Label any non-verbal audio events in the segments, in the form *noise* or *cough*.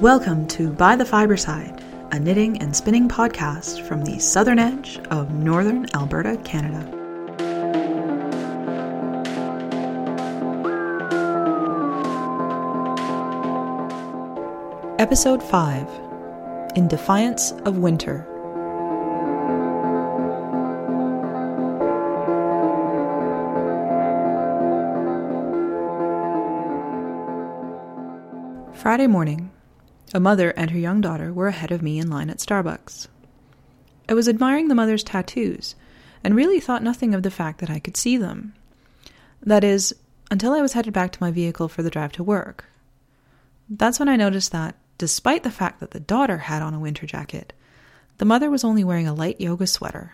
Welcome to By the Fiberside, a knitting and spinning podcast from the southern edge of northern Alberta, Canada. Episode 5 In Defiance of Winter. Friday morning, a mother and her young daughter were ahead of me in line at Starbucks. I was admiring the mother's tattoos and really thought nothing of the fact that I could see them. That is, until I was headed back to my vehicle for the drive to work. That's when I noticed that, despite the fact that the daughter had on a winter jacket, the mother was only wearing a light yoga sweater.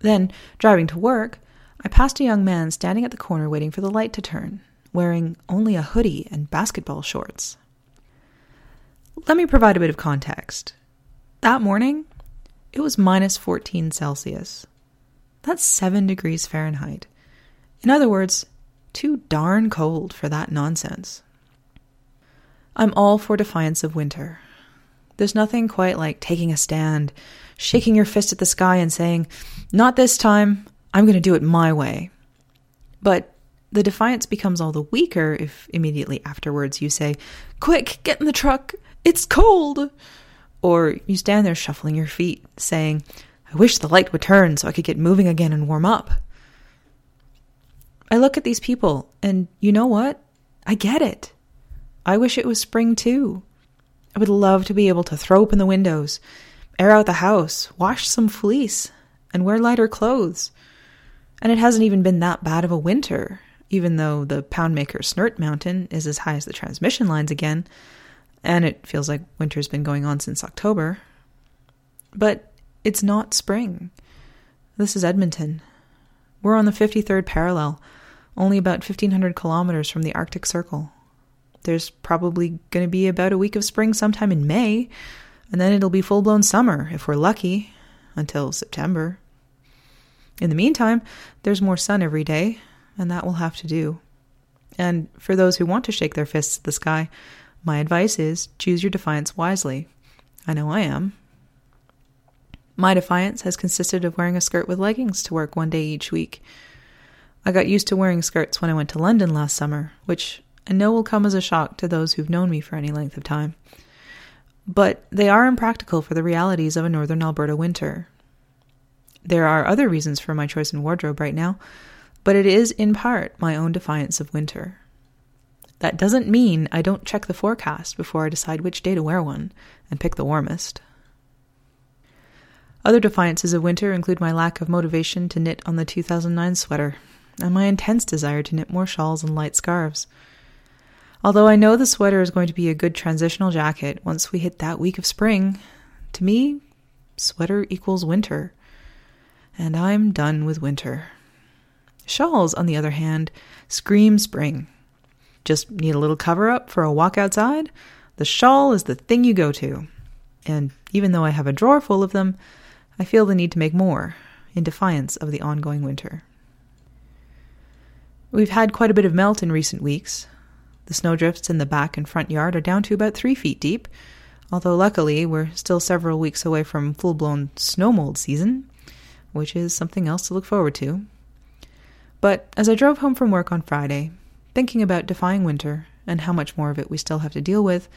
Then, driving to work, I passed a young man standing at the corner waiting for the light to turn, wearing only a hoodie and basketball shorts. Let me provide a bit of context. That morning, it was minus 14 Celsius. That's 7 degrees Fahrenheit. In other words, too darn cold for that nonsense. I'm all for defiance of winter. There's nothing quite like taking a stand, shaking your fist at the sky and saying, Not this time, I'm going to do it my way. But the defiance becomes all the weaker if immediately afterwards you say, Quick, get in the truck, it's cold. Or you stand there shuffling your feet, saying, I wish the light would turn so I could get moving again and warm up. I look at these people, and you know what? I get it. I wish it was spring too. I would love to be able to throw open the windows, air out the house, wash some fleece, and wear lighter clothes. And it hasn't even been that bad of a winter, even though the Poundmaker Snert Mountain is as high as the transmission lines again and it feels like winter's been going on since October. But it's not spring. This is Edmonton. We're on the 53rd parallel, only about 1,500 kilometers from the Arctic Circle. There's probably going to be about a week of spring sometime in May, and then it'll be full blown summer, if we're lucky, until September. In the meantime, there's more sun every day, and that will have to do. And for those who want to shake their fists at the sky, my advice is choose your defiance wisely. I know I am. My defiance has consisted of wearing a skirt with leggings to work one day each week. I got used to wearing skirts when I went to London last summer, which I know will come as a shock to those who've known me for any length of time. But they are impractical for the realities of a northern Alberta winter. There are other reasons for my choice in wardrobe right now, but it is in part my own defiance of winter. That doesn't mean I don't check the forecast before I decide which day to wear one and pick the warmest. Other defiances of winter include my lack of motivation to knit on the 2009 sweater and my intense desire to knit more shawls and light scarves. Although I know the sweater is going to be a good transitional jacket once we hit that week of spring, to me, sweater equals winter. And I'm done with winter. Shawls, on the other hand, scream spring just need a little cover up for a walk outside? The shawl is the thing you go to. And even though I have a drawer full of them, I feel the need to make more, in defiance of the ongoing winter. We've had quite a bit of melt in recent weeks. The snowdrifts in the back and front yard are down to about three feet deep, although luckily we're still several weeks away from full blown snow mold season, which is something else to look forward to. But as I drove home from work on Friday, Thinking about defying winter and how much more of it we still have to deal with,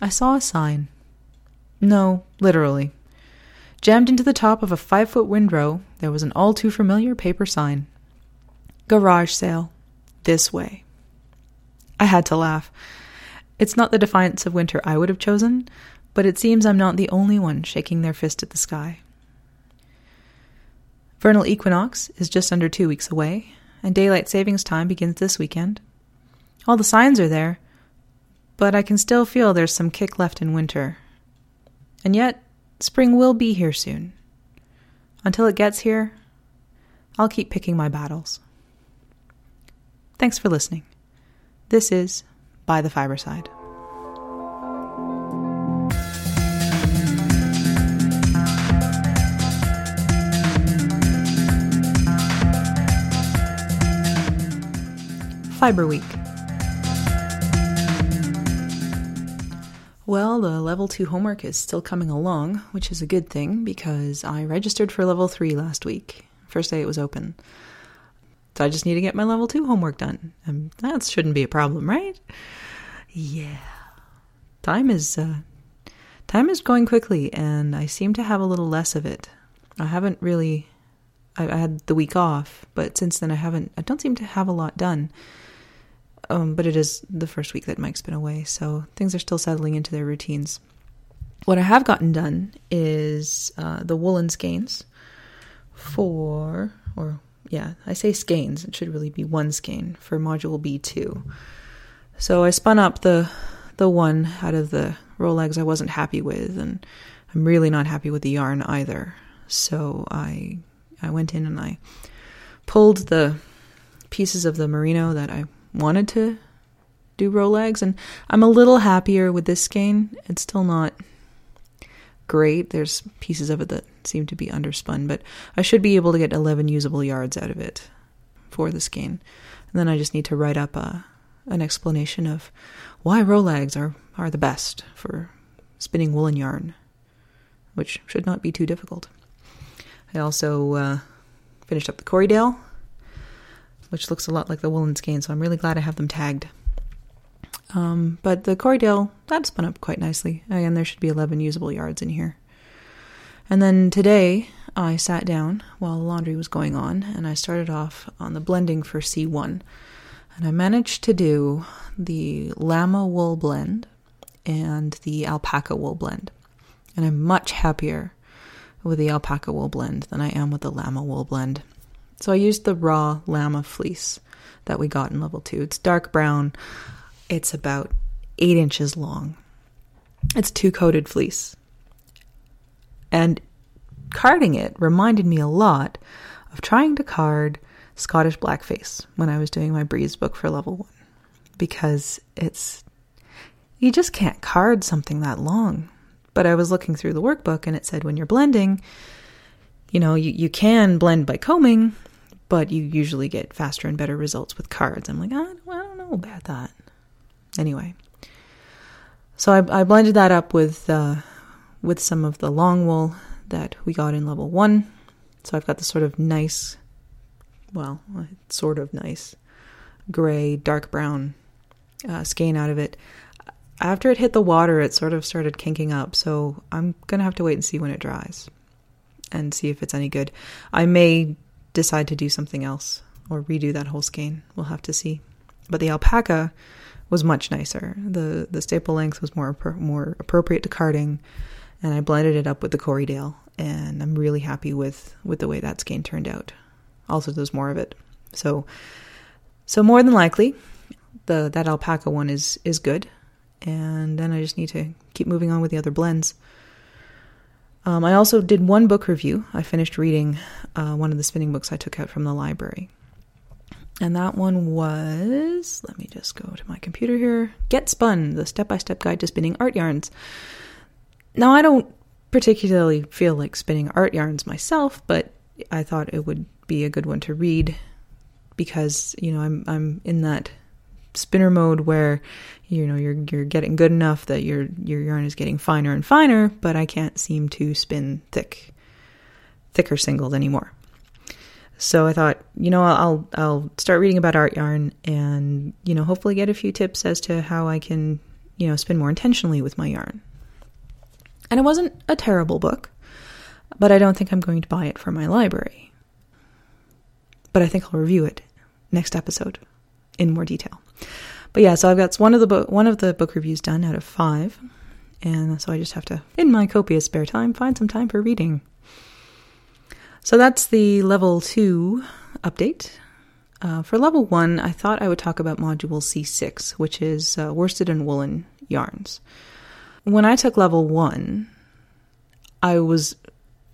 I saw a sign. No, literally. Jammed into the top of a five foot windrow, there was an all too familiar paper sign Garage sale. This way. I had to laugh. It's not the defiance of winter I would have chosen, but it seems I'm not the only one shaking their fist at the sky. Vernal equinox is just under two weeks away, and daylight savings time begins this weekend. All the signs are there, but I can still feel there's some kick left in winter. And yet, spring will be here soon. Until it gets here, I'll keep picking my battles. Thanks for listening. This is By the Fiberside. Fiber Week. Well, the level 2 homework is still coming along, which is a good thing because I registered for level 3 last week. First day it was open. So I just need to get my level 2 homework done. And that shouldn't be a problem, right? Yeah. Time is uh, time is going quickly and I seem to have a little less of it. I haven't really I, I had the week off, but since then I haven't I don't seem to have a lot done. Um, but it is the first week that Mike's been away, so things are still settling into their routines. What I have gotten done is uh, the woolen skeins for, or yeah, I say skeins, it should really be one skein for module B2. So I spun up the the one out of the Rolags I wasn't happy with, and I'm really not happy with the yarn either. So I I went in and I pulled the pieces of the merino that I wanted to do Rolags, and I'm a little happier with this skein. It's still not great. There's pieces of it that seem to be underspun, but I should be able to get 11 usable yards out of it for the skein. And then I just need to write up a, an explanation of why Rolags are, are the best for spinning woolen yarn, which should not be too difficult. I also uh, finished up the Corriedale which looks a lot like the woolen skein, so I'm really glad I have them tagged. Um, but the Corriedale, that spun up quite nicely. Again, there should be 11 usable yards in here. And then today, I sat down while the laundry was going on, and I started off on the blending for C1. And I managed to do the llama wool blend and the alpaca wool blend. And I'm much happier with the alpaca wool blend than I am with the llama wool blend. So I used the raw llama fleece that we got in level two. It's dark brown. It's about eight inches long. It's two coated fleece. And carding it reminded me a lot of trying to card Scottish blackface when I was doing my breed book for level one. Because it's, you just can't card something that long. But I was looking through the workbook and it said when you're blending, you know, you, you can blend by combing, but you usually get faster and better results with cards. I'm like, I don't, know about that. Anyway, so I, I blended that up with uh, with some of the long wool that we got in level one. So I've got this sort of nice, well, sort of nice gray, dark brown uh, skein out of it. After it hit the water, it sort of started kinking up. So I'm gonna have to wait and see when it dries and see if it's any good. I may decide to do something else or redo that whole skein. We'll have to see. But the alpaca was much nicer. The the staple length was more more appropriate to carding, and I blended it up with the Corriedale, and I'm really happy with with the way that skein turned out. Also, there's more of it, so so more than likely, the that alpaca one is is good, and then I just need to keep moving on with the other blends. Um, I also did one book review. I finished reading uh, one of the spinning books I took out from the library. And that one was, let me just go to my computer here Get Spun, the step by step guide to spinning art yarns. Now, I don't particularly feel like spinning art yarns myself, but I thought it would be a good one to read because, you know, I'm, I'm in that spinner mode where you know you're you're getting good enough that your your yarn is getting finer and finer, but I can't seem to spin thick thicker singles anymore. So I thought, you know, I'll I'll start reading about art yarn and you know hopefully get a few tips as to how I can you know spin more intentionally with my yarn. And it wasn't a terrible book, but I don't think I'm going to buy it for my library. But I think I'll review it next episode in more detail. But yeah, so I've got one of the book one of the book reviews done out of five, and so I just have to, in my copious spare time, find some time for reading. So that's the level two update. Uh, for level one, I thought I would talk about module C6, which is uh, worsted and woolen yarns. When I took level one, I was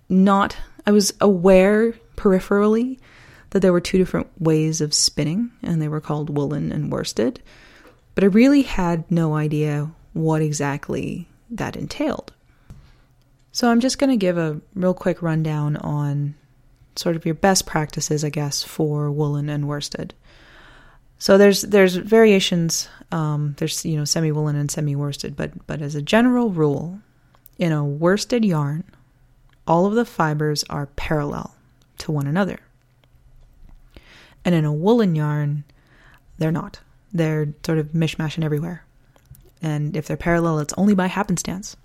not, I was aware peripherally that there were two different ways of spinning, and they were called woolen and worsted. But I really had no idea what exactly that entailed. So I'm just going to give a real quick rundown on sort of your best practices, I guess, for woolen and worsted. So there's there's variations. Um, there's you know semi woolen and semi worsted, but but as a general rule, in a worsted yarn, all of the fibers are parallel to one another. And in a woolen yarn, they're not. They're sort of mishmashing everywhere. And if they're parallel, it's only by happenstance.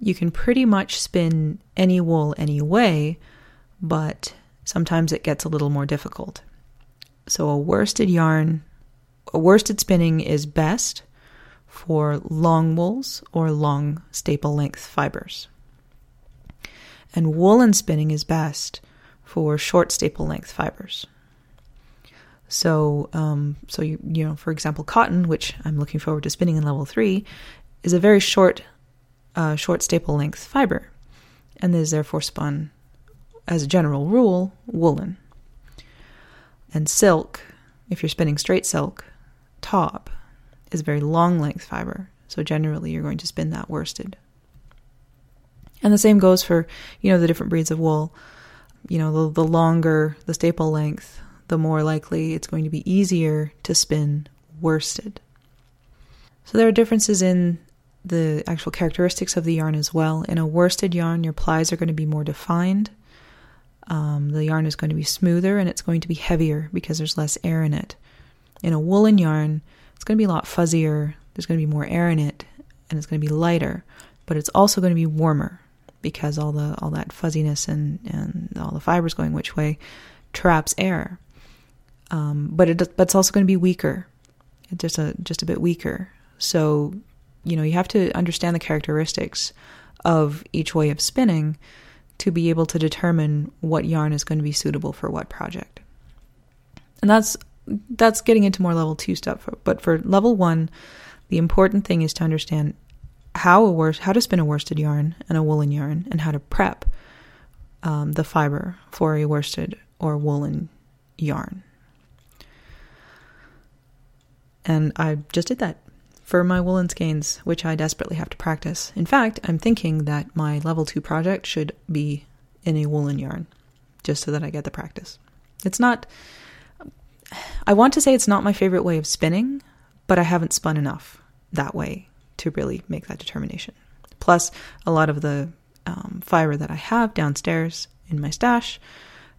You can pretty much spin any wool any way, but sometimes it gets a little more difficult. So a worsted yarn, a worsted spinning is best for long wools or long staple length fibers. And woolen spinning is best for short staple length fibers. So, um, so you you know, for example, cotton, which I'm looking forward to spinning in level three, is a very short, uh, short staple length fiber, and is therefore spun, as a general rule, woolen. And silk, if you're spinning straight silk, top, is a very long length fiber. So generally, you're going to spin that worsted. And the same goes for you know the different breeds of wool. You know, the, the longer the staple length, the more likely it's going to be easier to spin worsted. So there are differences in the actual characteristics of the yarn as well. In a worsted yarn, your plies are going to be more defined. Um, the yarn is going to be smoother and it's going to be heavier because there's less air in it. In a woolen yarn, it's going to be a lot fuzzier, there's going to be more air in it, and it's going to be lighter, but it's also going to be warmer because all the all that fuzziness and, and all the fibers going which way traps air. Um, but it but it's also going to be weaker, it's just a just a bit weaker. So you know you have to understand the characteristics of each way of spinning to be able to determine what yarn is going to be suitable for what project. And that's that's getting into more level 2 stuff, but for level 1, the important thing is to understand how a wors- how to spin a worsted yarn and a woolen yarn and how to prep um, the fiber for a worsted or woolen yarn. And I just did that for my woolen skeins, which I desperately have to practice. In fact, I'm thinking that my level 2 project should be in a woolen yarn, just so that I get the practice. It's not, I want to say it's not my favorite way of spinning, but I haven't spun enough that way to really make that determination. Plus, a lot of the um, fiber that I have downstairs in my stash,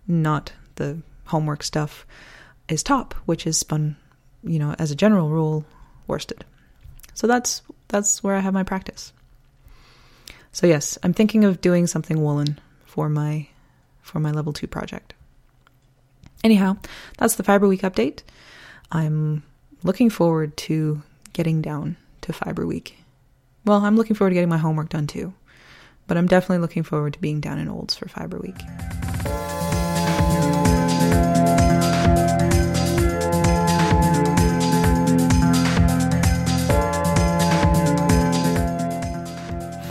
not the homework stuff, is top, which is spun, you know, as a general rule, worsted. So that's that's where I have my practice. So yes, I'm thinking of doing something woolen for my for my level 2 project. Anyhow, that's the Fiber Week update. I'm looking forward to getting down to Fiber Week. Well, I'm looking forward to getting my homework done too. But I'm definitely looking forward to being down in Olds for Fiber Week.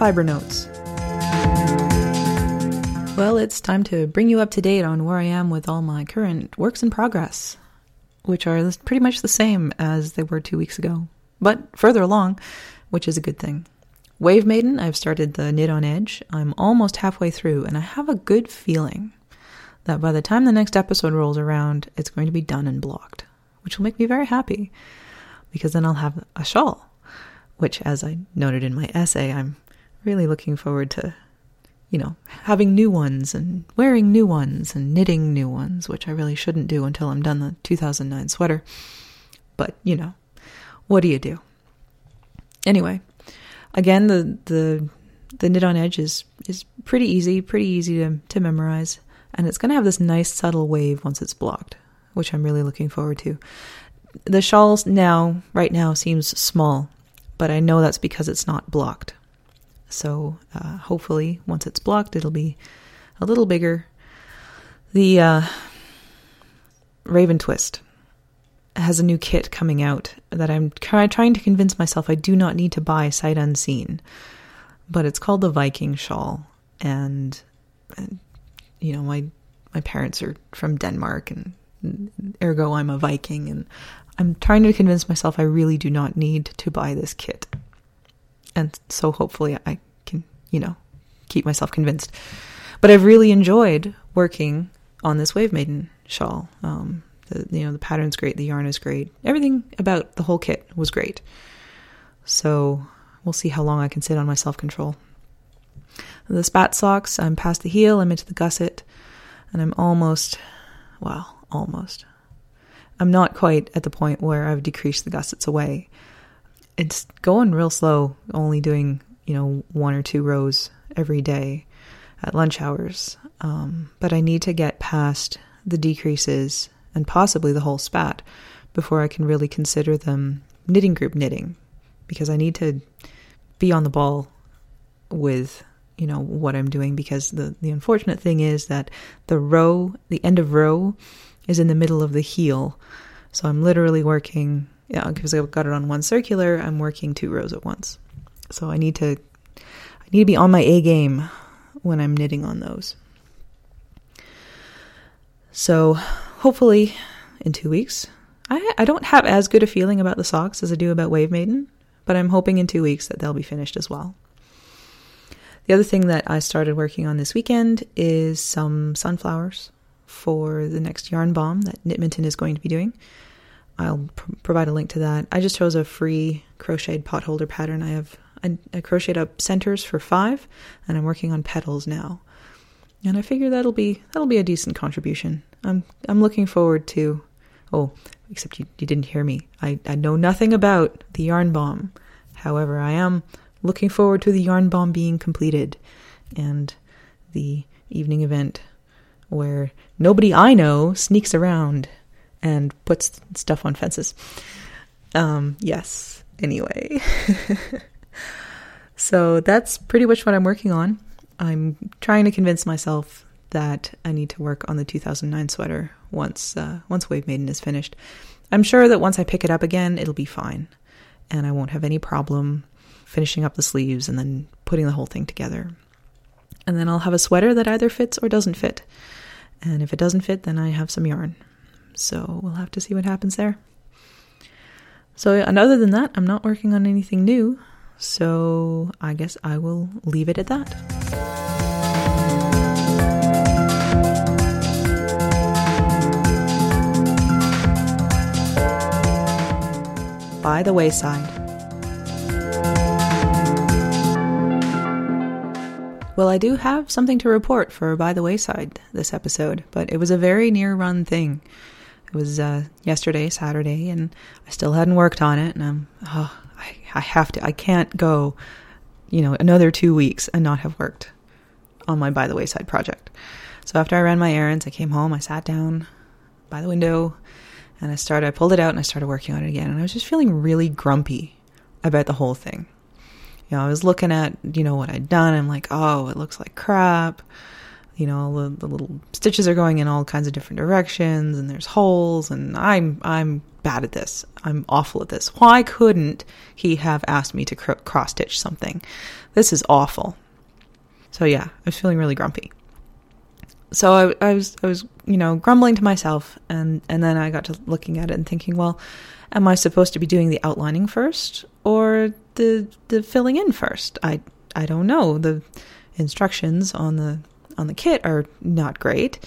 Fiber Notes. Well, it's time to bring you up to date on where I am with all my current works in progress, which are pretty much the same as they were two weeks ago, but further along, which is a good thing. Wave Maiden, I've started the knit on edge. I'm almost halfway through, and I have a good feeling that by the time the next episode rolls around, it's going to be done and blocked, which will make me very happy because then I'll have a shawl, which, as I noted in my essay, I'm really looking forward to, you know, having new ones and wearing new ones and knitting new ones, which I really shouldn't do until I'm done the 2009 sweater. But, you know, what do you do? Anyway, again, the the the knit on edge is is pretty easy, pretty easy to to memorize, and it's going to have this nice subtle wave once it's blocked, which I'm really looking forward to. The shawls now, right now, seems small, but I know that's because it's not blocked. So uh, hopefully, once it's blocked, it'll be a little bigger. The uh, Raven Twist has a new kit coming out that I'm trying to convince myself I do not need to buy sight unseen. But it's called the Viking Shawl, and, and you know my my parents are from Denmark, and ergo I'm a Viking, and I'm trying to convince myself I really do not need to buy this kit and so hopefully I can, you know, keep myself convinced. But I've really enjoyed working on this Wave Maiden shawl. Um, The you know the pattern's great, the yarn is great, everything about the whole kit was great. So we'll see how long I can sit on my self control. The spat socks, I'm past the heel, I'm into the gusset, and I'm almost, well, almost. I'm not quite at the point where I've decreased the gussets away. It's going real slow, only doing, you know, one or two rows every day at lunch hours. Um, but I need to get past the decreases and possibly the whole spat before I can really consider them knitting group knitting because I need to be on the ball with you know what I'm doing because the the unfortunate thing is that the row the end of row is in the middle of the heel so I'm literally working yeah because I've got it on one circular I'm working two rows at once. So I need to I need to be on my A game when I'm knitting on those. So hopefully in 2 weeks I I don't have as good a feeling about the socks as I do about Wave Maiden but I'm hoping in 2 weeks that they'll be finished as well. The other thing that I started working on this weekend is some sunflowers for the next yarn bomb that Knitmonton is going to be doing. I'll pr- provide a link to that. I just chose a free crocheted potholder pattern. I have I, I crocheted up centers for five, and I'm working on petals now. And I figure that'll be that'll be a decent contribution. I'm I'm looking forward to. Oh, except you, you didn't hear me. I, I know nothing about the yarn bomb. However, I am looking forward to the yarn bomb being completed and the evening event where nobody I know sneaks around and puts stuff on fences. Um, yes, anyway. *laughs* so that's pretty much what I'm working on. I'm trying to convince myself that I need to work on the 2009 sweater once uh, once Wave Maiden is finished. I'm sure that once I pick it up again, it'll be fine, and I won't have any problem finishing up the sleeves and then putting the whole thing together. And then I'll have a sweater that either fits or doesn't fit. And if it doesn't fit, then I have some yarn. So we'll have to see what happens there. So, and other than that, I'm not working on anything new. So I guess I will leave it at that. By the wayside. Well, I do have something to report for By the Wayside this episode, but it was a very near run thing. It was uh, yesterday, Saturday, and I still hadn't worked on it, and I'm, oh, I, I have to, I can't go, you know, another two weeks and not have worked on my By the Wayside project. So after I ran my errands, I came home, I sat down by the window, and I started, I pulled it out and I started working on it again, and I was just feeling really grumpy about the whole thing you know, I was looking at, you know, what I'd done. I'm like, oh, it looks like crap. You know, the, the little stitches are going in all kinds of different directions and there's holes and I'm, I'm bad at this. I'm awful at this. Why couldn't he have asked me to cr- cross stitch something? This is awful. So yeah, I was feeling really grumpy. So I, I was, I was, you know, grumbling to myself and, and then I got to looking at it and thinking, well, am I supposed to be doing the outlining first or the the filling in first? I I don't know. The instructions on the on the kit are not great.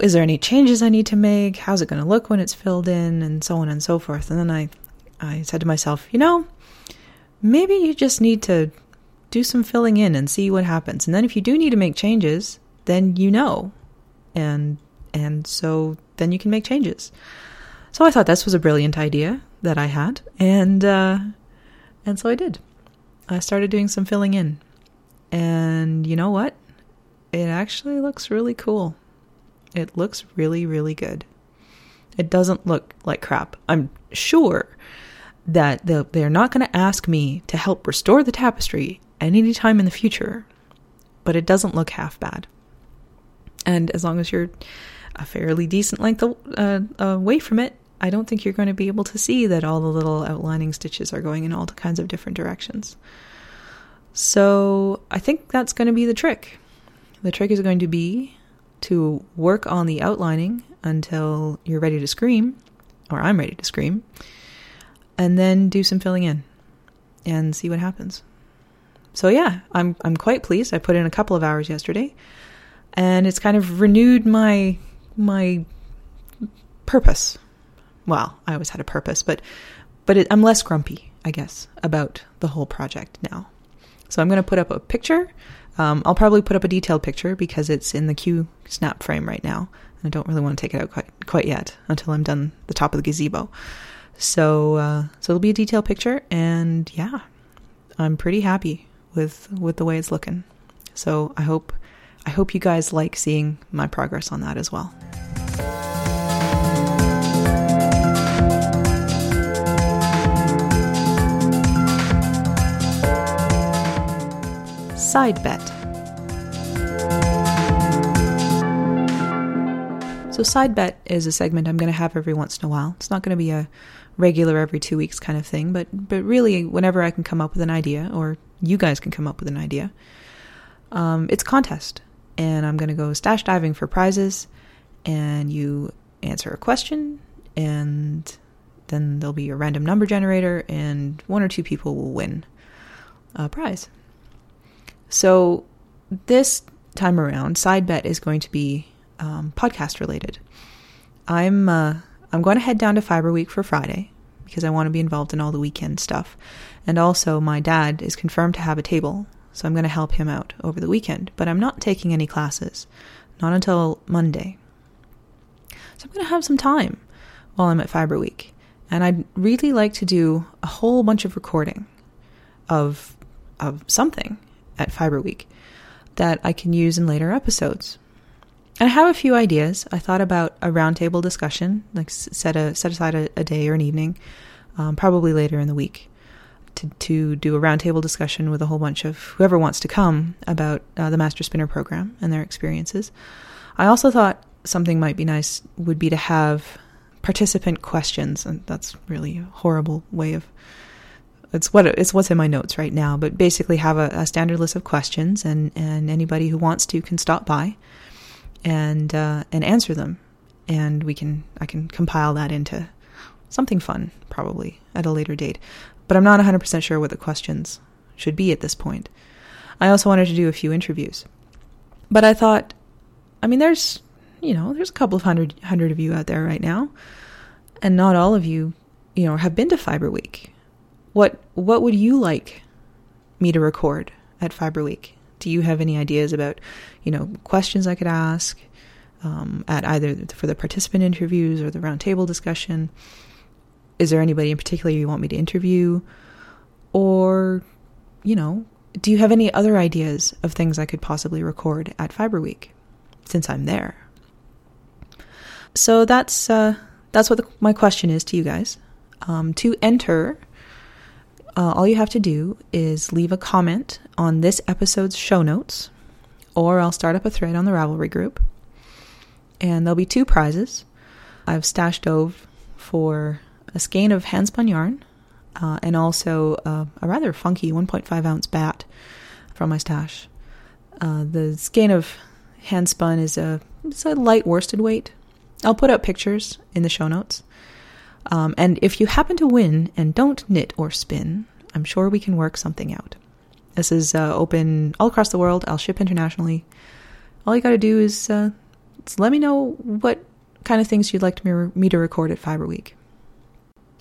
Is there any changes I need to make? How's it going to look when it's filled in and so on and so forth? And then I I said to myself, you know, maybe you just need to do some filling in and see what happens. And then if you do need to make changes, then you know. And and so then you can make changes. So I thought this was a brilliant idea that I had, and uh, and so I did. I started doing some filling in, and you know what? It actually looks really cool. It looks really, really good. It doesn't look like crap. I'm sure that they're not going to ask me to help restore the tapestry any time in the future, but it doesn't look half bad. And as long as you're a fairly decent length uh, away from it, I don't think you're going to be able to see that all the little outlining stitches are going in all kinds of different directions. So I think that's going to be the trick. The trick is going to be to work on the outlining until you're ready to scream, or I'm ready to scream, and then do some filling in and see what happens. So yeah, I'm I'm quite pleased. I put in a couple of hours yesterday, and it's kind of renewed my my purpose. Well, I always had a purpose, but but it, I'm less grumpy, I guess, about the whole project now. So I'm going to put up a picture. Um, I'll probably put up a detailed picture because it's in the Q snap frame right now. And I don't really want to take it out quite, quite yet until I'm done the top of the gazebo. So, uh, so it'll be a detailed picture, and yeah, I'm pretty happy with with the way it's looking. So I hope I hope you guys like seeing my progress on that as well. Side bet. So, side bet is a segment I'm going to have every once in a while. It's not going to be a regular every two weeks kind of thing, but but really, whenever I can come up with an idea, or you guys can come up with an idea, um, it's contest, and I'm going to go stash diving for prizes, and you answer a question, and then there'll be a random number generator, and one or two people will win a prize. So this time around, side bet is going to be um, podcast related. I'm uh, I'm going to head down to Fiber Week for Friday because I want to be involved in all the weekend stuff, and also my dad is confirmed to have a table, so I'm going to help him out over the weekend. But I'm not taking any classes, not until Monday. So I'm going to have some time while I'm at Fiber Week, and I'd really like to do a whole bunch of recording of of something at Fiber Week that I can use in later episodes. And I have a few ideas. I thought about a roundtable discussion, like set a set aside a, a day or an evening, um, probably later in the week, to to do a roundtable discussion with a whole bunch of whoever wants to come about uh, the Master Spinner program and their experiences. I also thought something might be nice would be to have participant questions, and that's really a horrible way of it's what it's what's in my notes right now. But basically, have a, a standard list of questions, and and anybody who wants to can stop by and uh, and answer them, and we can I can compile that into something fun probably at a later date. But I'm not 100% sure what the questions should be at this point. I also wanted to do a few interviews, but I thought, I mean, there's you know there's a couple of hundred hundred of you out there right now, and not all of you you know have been to Fiber Week what what would you like me to record at Fiber Week? Do you have any ideas about, you know, questions I could ask um, at either for the participant interviews or the roundtable discussion? Is there anybody in particular you want me to interview? Or, you know, do you have any other ideas of things I could possibly record at Fiber Week since I'm there? So that's uh, that's what the, my question is to you guys. Um, to enter uh, all you have to do is leave a comment on this episode's show notes, or I'll start up a thread on the Ravelry group. And there'll be two prizes. I've stashed over for a skein of handspun yarn uh, and also uh, a rather funky 1.5 ounce bat from my stash. Uh, the skein of handspun is a, it's a light worsted weight. I'll put up pictures in the show notes. Um, and if you happen to win and don't knit or spin, I'm sure we can work something out. This is uh, open all across the world. I'll ship internationally. All you got to do is, uh, let me know what kind of things you'd like me, to record at Fiber Week.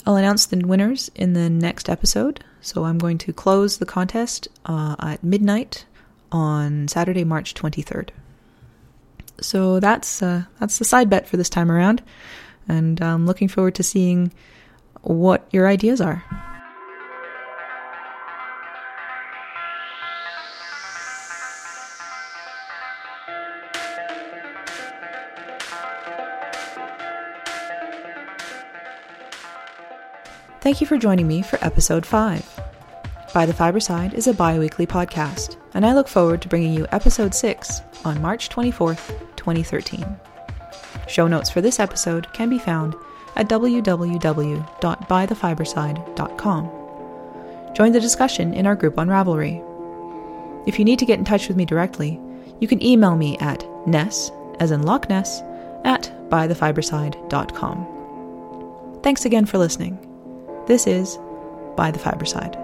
I'll announce the winners in the next episode. So I'm going to close the contest uh, at midnight on Saturday, March 23rd. So that's uh, that's the side bet for this time around and I'm looking forward to seeing what your ideas are. Thank you for joining me for episode 5. By the Fiberside is a bi weekly podcast, and I look forward to bringing you episode 6 on March 24th, 2013. Show notes for this episode can be found at www.bythefiberside.com. Join the discussion in our group on Ravelry. If you need to get in touch with me directly, you can email me at ness, as in Loch Ness, at bythefiberside.com. Thanks again for listening. This is By the Fiberside.